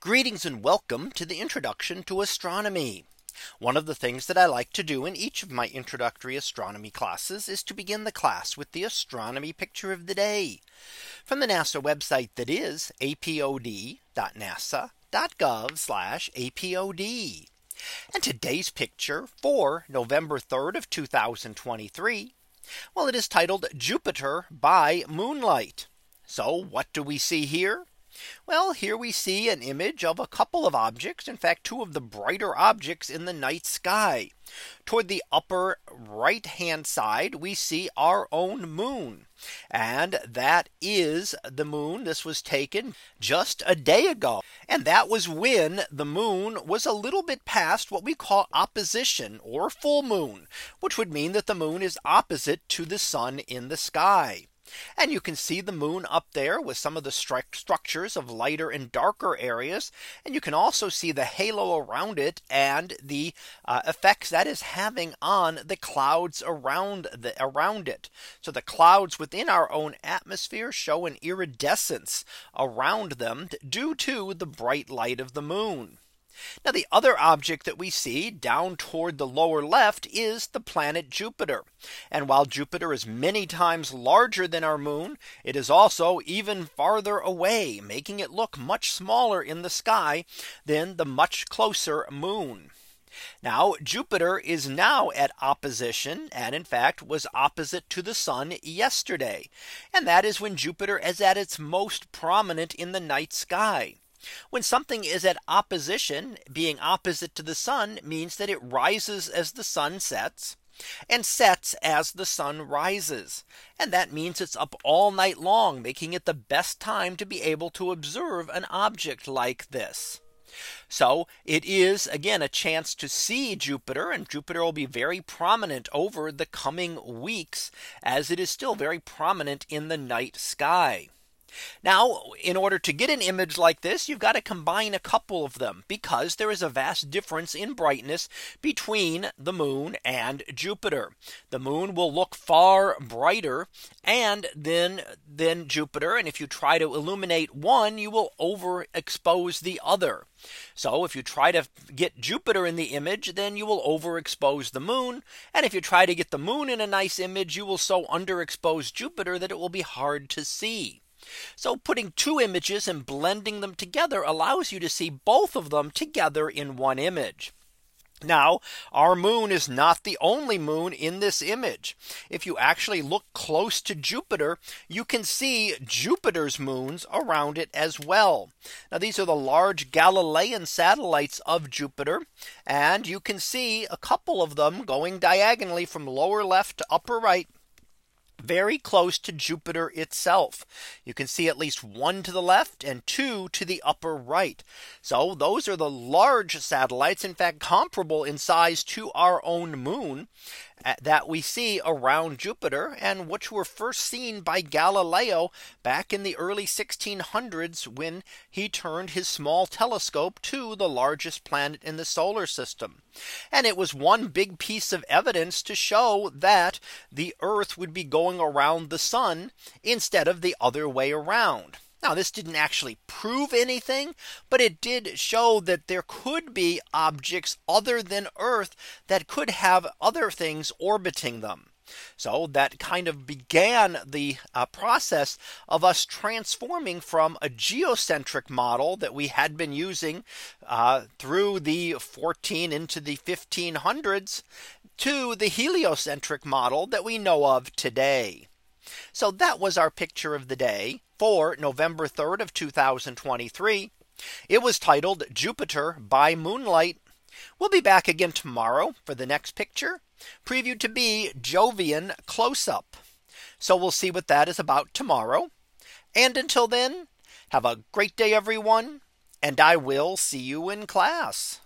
Greetings and welcome to the introduction to astronomy. One of the things that I like to do in each of my introductory astronomy classes is to begin the class with the astronomy picture of the day from the NASA website that is apod.nasa.gov apod. And today's picture for November 3rd of 2023. Well, it is titled Jupiter by moonlight. So what do we see here? Well, here we see an image of a couple of objects. In fact, two of the brighter objects in the night sky. Toward the upper right hand side, we see our own moon. And that is the moon. This was taken just a day ago. And that was when the moon was a little bit past what we call opposition or full moon, which would mean that the moon is opposite to the sun in the sky. And you can see the moon up there with some of the structures of lighter and darker areas. And you can also see the halo around it and the uh, effects that is having on the clouds around the around it. So the clouds within our own atmosphere show an iridescence around them due to the bright light of the moon. Now the other object that we see down toward the lower left is the planet Jupiter. And while Jupiter is many times larger than our moon, it is also even farther away, making it look much smaller in the sky than the much closer moon. Now Jupiter is now at opposition and in fact was opposite to the sun yesterday. And that is when Jupiter is at its most prominent in the night sky. When something is at opposition, being opposite to the sun means that it rises as the sun sets and sets as the sun rises. And that means it's up all night long, making it the best time to be able to observe an object like this. So it is again a chance to see Jupiter and Jupiter will be very prominent over the coming weeks as it is still very prominent in the night sky. Now, in order to get an image like this, you've got to combine a couple of them because there is a vast difference in brightness between the moon and Jupiter. The moon will look far brighter and then than Jupiter. And if you try to illuminate one, you will overexpose the other. So if you try to get Jupiter in the image, then you will overexpose the moon. And if you try to get the moon in a nice image, you will so underexpose Jupiter that it will be hard to see. So putting two images and blending them together allows you to see both of them together in one image. Now our moon is not the only moon in this image. If you actually look close to Jupiter, you can see Jupiter's moons around it as well. Now these are the large Galilean satellites of Jupiter. And you can see a couple of them going diagonally from lower left to upper right very close to Jupiter itself. You can see at least one to the left and two to the upper right. So those are the large satellites, in fact, comparable in size to our own moon that we see around Jupiter and which were first seen by Galileo back in the early 1600s when he turned his small telescope to the largest planet in the solar system. And it was one big piece of evidence to show that the Earth would be going around the sun instead of the other way around. Now this didn't actually prove anything, but it did show that there could be objects other than Earth that could have other things orbiting them. So that kind of began the uh, process of us transforming from a geocentric model that we had been using uh, through the 14 into the 1500s to the heliocentric model that we know of today. So that was our picture of the day for November 3rd of 2023. It was titled Jupiter by moonlight. We'll be back again tomorrow for the next picture previewed to be Jovian close up. So we'll see what that is about tomorrow. And until then, have a great day, everyone. And I will see you in class.